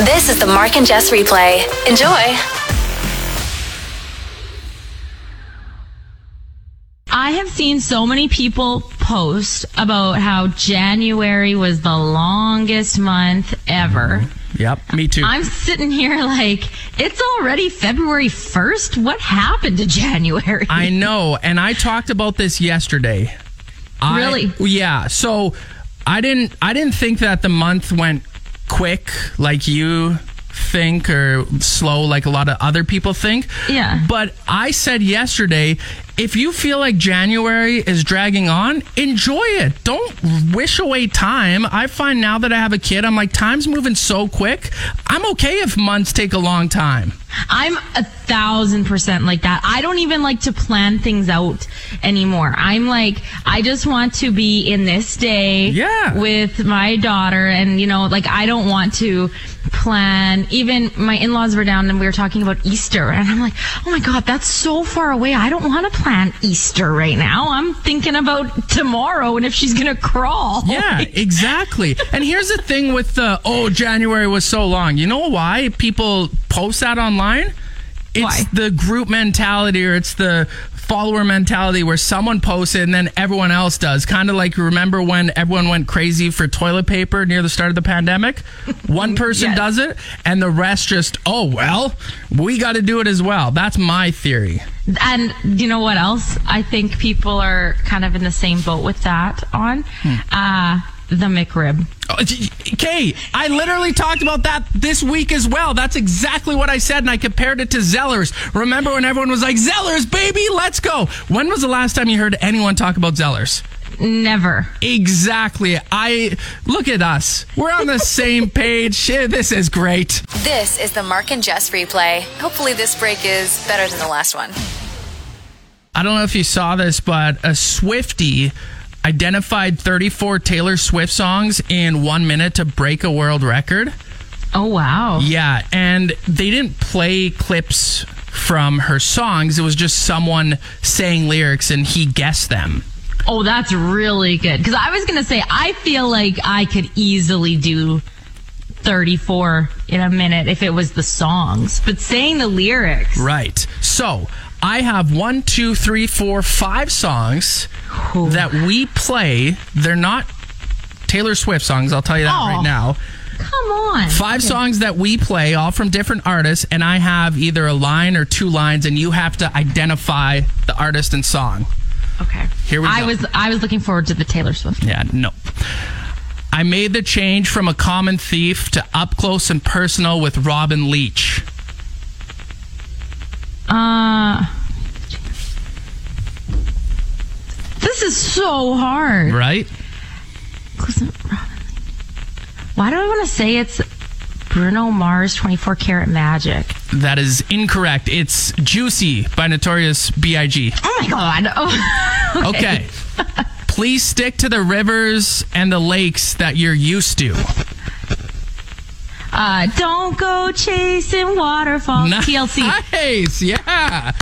This is the Mark and Jess replay. Enjoy. I have seen so many people post about how January was the longest month ever. Yep, me too. I'm sitting here like, it's already February 1st? What happened to January? I know, and I talked about this yesterday. I- Really? yeah. So I didn't. I didn't think that the month went quick like you think or slow like a lot of other people think. Yeah. But I said yesterday, if you feel like January is dragging on, enjoy it. Don't wish away time. I find now that I have a kid, I'm like, time's moving so quick. I'm okay if months take a long time. I'm a thousand percent like that. I don't even like to plan things out anymore. I'm like, I just want to be in this day Yeah. with my daughter. And, you know, like, I don't want to plan. Even my in laws were down and we were talking about Easter. And I'm like, oh my God, that's so far away. I don't want to plan Easter right now. I'm thinking about tomorrow and if she's going to crawl. Yeah, exactly. and here's the thing with the oh January was so long. You know why people post that online? It's Why? the group mentality or it's the follower mentality where someone posts it and then everyone else does. Kind of like you remember when everyone went crazy for toilet paper near the start of the pandemic? One person Yes. does it and the rest just, oh well, we got to do it as well. That's my theory. And you know what else? I think people are kind of in the same boat with that on uh, the McRib. Oh, okay, I literally talked about that this week as well. That's exactly what I said, and I compared it to Zellers. Remember when everyone was like, Zellers, baby, let's go? When was the last time you heard anyone talk about Zellers? Never. Exactly. I look at us. We're on the same page. This is great. This is the Mark and Jess replay. Hopefully, this break is better than the last one. I don't know if you saw this, but a Swifty identified 34 Taylor Swift songs in one minute to break a world record. Oh wow. Yeah, and they didn't play clips from her songs. It was just someone saying lyrics and he guessed them. Oh, that's really good. Because I was gonna say, I feel like I could easily do 34 in a minute if it was the songs, but saying the lyrics. Right. So I have one, two, three, four, five songs that we play. They're not Taylor Swift songs, I'll tell you that Oh. right now. Come on. Five songs that we play, all from different artists, and I have either a line or two lines, and you have to identify the artist and song. Okay. Here we I go. was I was looking forward to the Taylor Swift. Yeah, no. I made the change from a common thief to up close and personal with Robin Leach. Uh. Is so hard. Right? Why do I want to say it's Bruno Mars 24 Karat Magic? That is incorrect. It's Juicy by Notorious B.I.G. Oh my god. Oh. Okay. Please stick to the rivers and the lakes that you're used to. Uh, don't go chasing waterfalls. TLC. Nice. Yeah.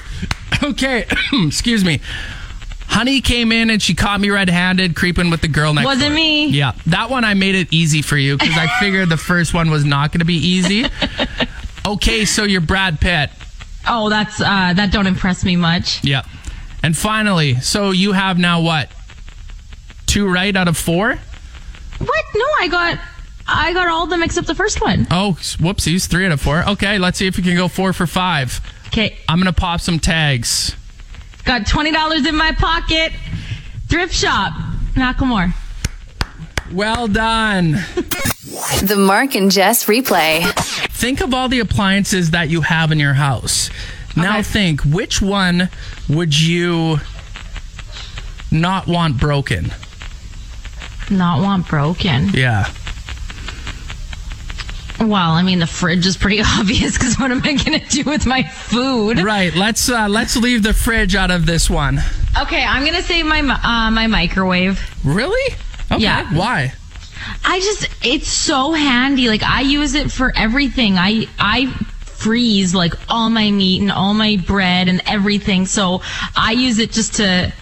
Okay. Excuse me. Honey came in and she caught me red-handed creeping with the girl next Wasn't door. me. Yeah. That one I made it easy for you because I figured the first one was not going to be easy. Okay, so you're Brad Pitt. Oh, that's uh, that don't impress me much. Yep. And finally, so you have now what? Two right out of four? What? No, I got I got all of them except the first one. Oh, whoopsies. Three out of four. Okay, let's see if you can go four for five. Okay, I'm going to pop some tags. Got twenty dollars in my pocket. Thrift shop, Macklemore. Well done. The Mark and Jess replay. think of all the appliances that you have in your house. Now Okay. think, which one would you not want broken? Not want broken. Yeah. Well, I mean the fridge is pretty obvious because what am I gonna do with my food? Right. Let's uh, let's leave the fridge out of this one. Okay, I'm gonna say my uh, my microwave. Really? Okay. Yeah. Why? I just it's so handy. Like I use it for everything. I I freeze like all my meat and all my bread and everything. So I use it just to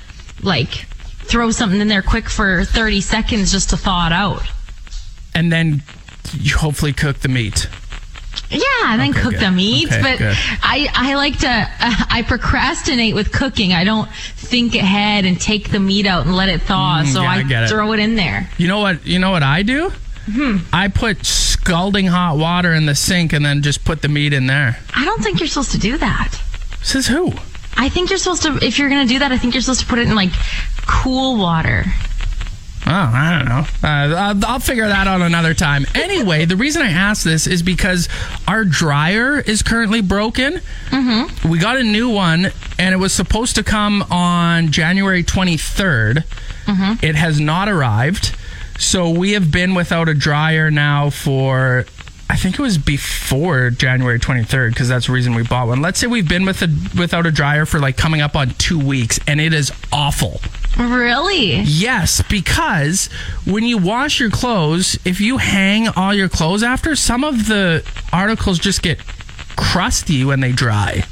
like throw something in there quick for 30 seconds just to thaw it out. And then you hopefully cook the meat. Yeah, and then Okay, cook good. the meat. Okay, but good. I, I like to, uh, I procrastinate with cooking. I don't think ahead and take the meat out and let it thaw. so Mm, yeah, I I, get it. throw it in there. You know what? You know what I do? Hmm. I put scalding hot water in the sink and then just put the meat in there. I don't think you're supposed to do that. Says who? I think you're supposed to, if you're going to do that, I think you're supposed to put it in like cool water. Oh, I don't know. Uh, I'll, I'll figure that out another time. Anyway, the reason I asked this is because our dryer is currently broken. Mm-hmm. We got a new one, and it was supposed to come on January 23rd. It has not arrived. So we have been without a dryer now for. I think it was before January 23rd because that's the reason we bought one. Let's say we've been with a, without a dryer for like coming up on two weeks and it is awful. Really? Yes, because when you wash your clothes, if you hang all your clothes after, some of the articles just get crusty when they dry.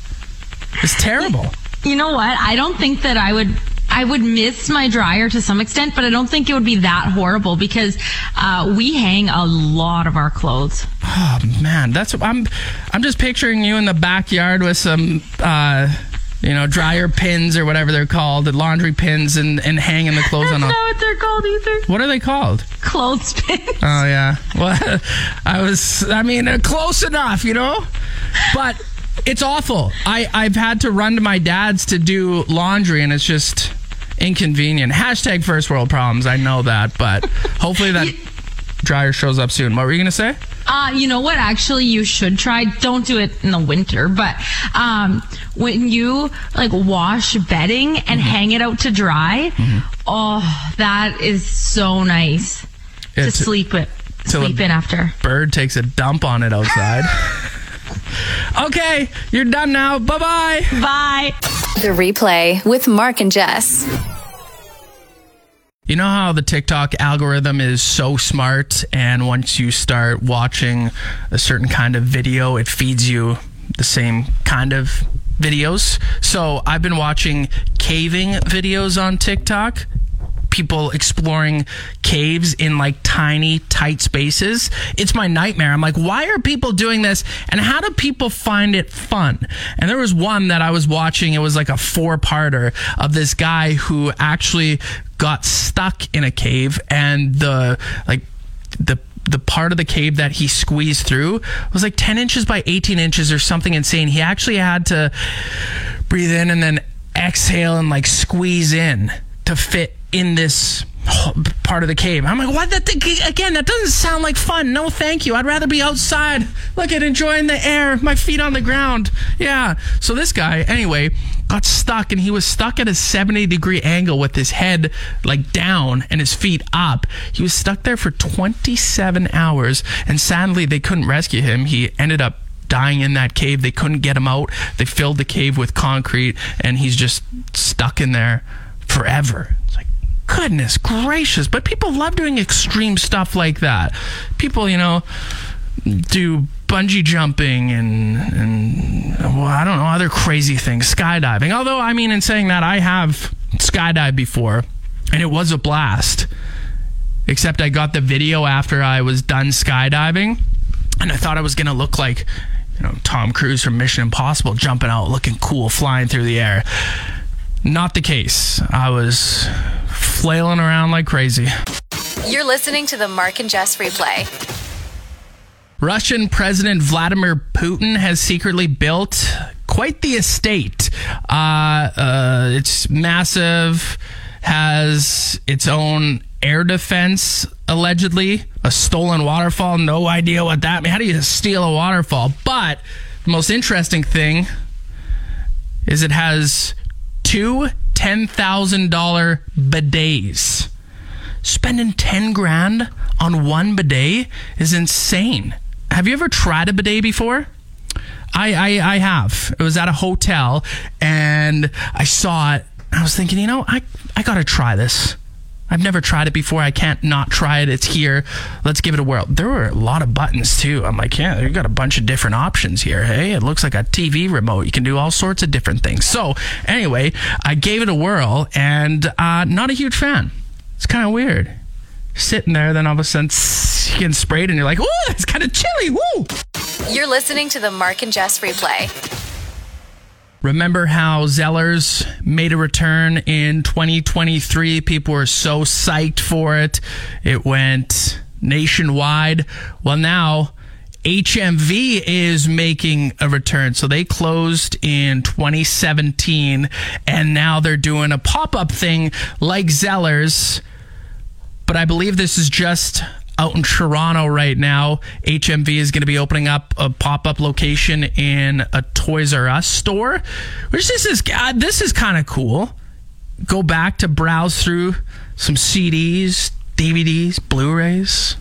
It's terrible. You know what? I don't think that I would. I would miss my dryer to some extent, but I don't think it would be that horrible because uh, we hang a lot of our clothes. Oh man, that's I'm I'm just picturing you in the backyard with some uh you know, dryer pins or whatever they're called, the laundry pins and, and hanging the clothes That's on a not what they're called either. what are they called? Clothespins. Oh yeah. Well, I was. I mean, uh, close enough, you know. But it's awful. I I've had to run to my dad's to do laundry, and it's just inconvenient. Hashtag first world problems. I know that, but hopefully that dryer shows up soon. What were you gonna say? Uh, you know what? Actually, you should try. Don't do it in the winter, but um, when you like wash bedding and hang it out to dry, oh, that is so nice Yeah, to to- sleep it, till sleep in after. Bird takes a dump on it outside. okay, you're done now. Bye bye. Bye. The replay with Mark and Jess. You know how the TikTok algorithm is so smart, and once you start watching a certain kind of video, it feeds you the same kind of videos. So I've been watching caving videos on TikTok. People exploring caves in like tiny, tight spaces. It's my nightmare. I'm like, why are people doing this? And how do people find it fun? And there was one that I was watching. It was like a four parter of this guy who actually got stuck in a cave and the like the the part of the cave that he squeezed through was like 10 inches by 18 inches or something insane. He actually had to breathe in and then exhale and like squeeze in to fit in this part of the cave. I'm like, what? That again, that doesn't sound like fun. No, thank you. I'd rather be outside. Look at enjoying the air, my feet on the ground. Yeah. So this guy, anyway, got stuck and he was stuck at a 70 degree angle with his head like down and his feet up. He was stuck there for 27 hours and sadly they couldn't rescue him. He ended up dying in that cave. They couldn't get him out. They filled the cave with concrete and he's just stuck in there forever. It's like goodness gracious, but people love doing extreme stuff like that. People, you know, do bungee jumping and and well, I don't know other crazy things, skydiving. Although I mean, in saying that, I have skydived before, and it was a blast. Except I got the video after I was done skydiving, and I thought I was gonna look like, you know, Tom Cruise from Mission Impossible, jumping out, looking cool, flying through the air. Not the case. I was flailing around like crazy. You're listening to the Mark and Jess replay. Russian President Vladimir Putin has secretly built quite the estate. Uh, uh, it's massive, has its own air defense, allegedly. A stolen waterfall, no idea what that means. How do you steal a waterfall? But the most interesting thing is it has two $10,000 bidets. Spending 10 grand on one bidet is insane. Have you ever tried a bidet before? I, I, I have. It was at a hotel and I saw it. I was thinking, you know, I, I got to try this. I've never tried it before. I can't not try it. It's here. Let's give it a whirl. There were a lot of buttons too. I'm like, yeah, you got a bunch of different options here. Hey, it looks like a TV remote. You can do all sorts of different things. So anyway, I gave it a whirl and uh, not a huge fan. It's kind of weird. Sitting there, then all of a sudden, sprayed, and you're like, "Ooh, that's kind of chilly." Woo! You're listening to the Mark and Jess replay. Remember how Zellers made a return in 2023? People were so psyched for it. It went nationwide. Well, now HMV is making a return. So they closed in 2017 and now they're doing a pop up thing like Zellers. But I believe this is just out in Toronto right now. HMV is going to be opening up a pop up location in a Toys R Us store, which this is God, this is kind of cool. Go back to browse through some CDs, DVDs, Blu-rays.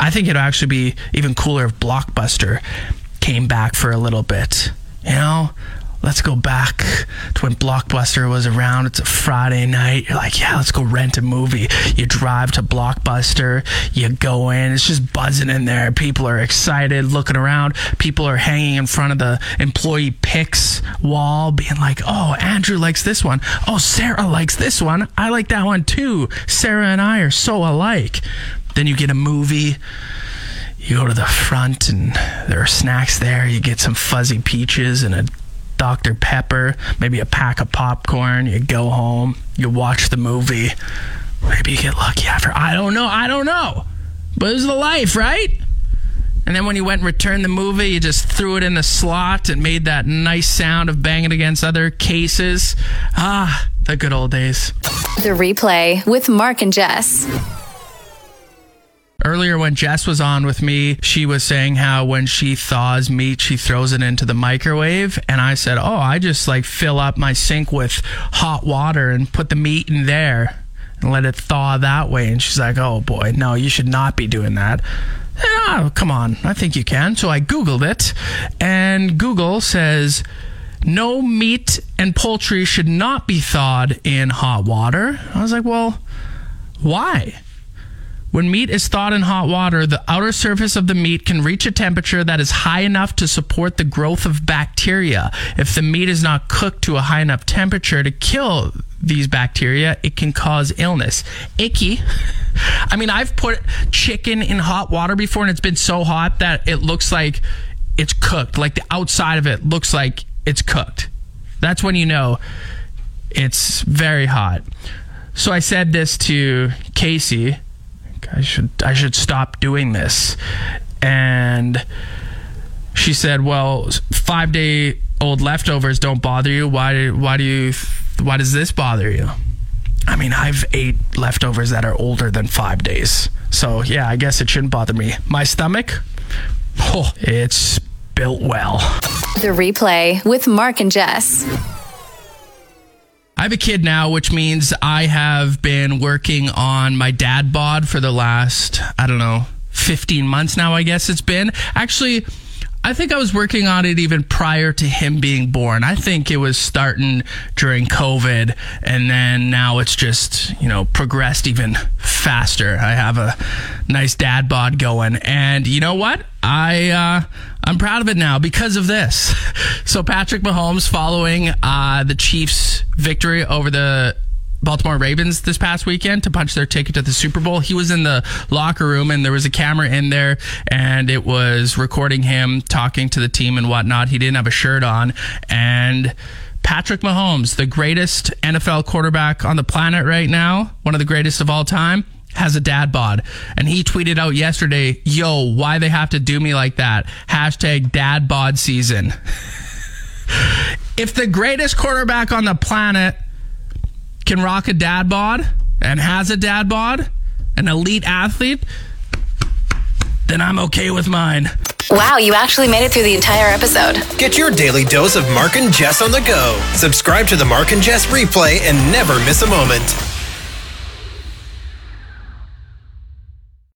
I think it'd actually be even cooler if Blockbuster came back for a little bit. You know, let's go back to when Blockbuster was around. It's a Friday night. You're like, yeah, let's go rent a movie. You drive to Blockbuster, you go in, it's just buzzing in there. People are excited, looking around. People are hanging in front of the employee picks wall, being like, oh, Andrew likes this one. Oh, Sarah likes this one. I like that one too. Sarah and I are so alike. Then you get a movie you go to the front and there are snacks there. You get some fuzzy peaches and a Dr. Pepper, maybe a pack of popcorn. You go home, you watch the movie. Maybe you get lucky after. I don't know. I don't know. But it's the life, right? And then when you went and returned the movie, you just threw it in the slot and made that nice sound of banging against other cases. Ah, the good old days. The replay with Mark and Jess. Earlier, when Jess was on with me, she was saying how when she thaws meat, she throws it into the microwave. And I said, Oh, I just like fill up my sink with hot water and put the meat in there and let it thaw that way. And she's like, Oh boy, no, you should not be doing that. Oh, come on, I think you can. So I Googled it, and Google says, no meat and poultry should not be thawed in hot water. I was like, well, why? When meat is thawed in hot water, the outer surface of the meat can reach a temperature that is high enough to support the growth of bacteria. If the meat is not cooked to a high enough temperature to kill these bacteria, it can cause illness. Icky. I mean, I've put chicken in hot water before and it's been so hot that it looks like it's cooked. Like the outside of it looks like it's cooked. That's when you know it's very hot. So I said this to Casey I should I should stop doing this. And she said, "Well, 5 day old leftovers don't bother you. Why why do you why does this bother you?" I mean, I've ate leftovers that are older than 5 days. So, yeah, I guess it shouldn't bother me. My stomach, oh, it's built well. The replay with Mark and Jess. I have a kid now, which means I have been working on my dad bod for the last, I don't know, 15 months now, I guess it's been. Actually, I think I was working on it even prior to him being born. I think it was starting during COVID, and then now it's just, you know, progressed even faster. I have a nice dad bod going, and you know what? I uh, I'm proud of it now because of this. So Patrick Mahomes, following uh, the Chiefs' victory over the Baltimore Ravens this past weekend to punch their ticket to the Super Bowl. He was in the locker room and there was a camera in there and it was recording him talking to the team and whatnot. He didn't have a shirt on and Patrick Mahomes, the greatest NFL quarterback on the planet right now, one of the greatest of all time, has a dad bod. And he tweeted out yesterday, yo, why they have to do me like that? Hashtag dad bod season. if the greatest quarterback on the planet can rock a dad bod and has a dad bod, an elite athlete, then I'm okay with mine. Wow, you actually made it through the entire episode. Get your daily dose of Mark and Jess on the go. Subscribe to the Mark and Jess replay and never miss a moment.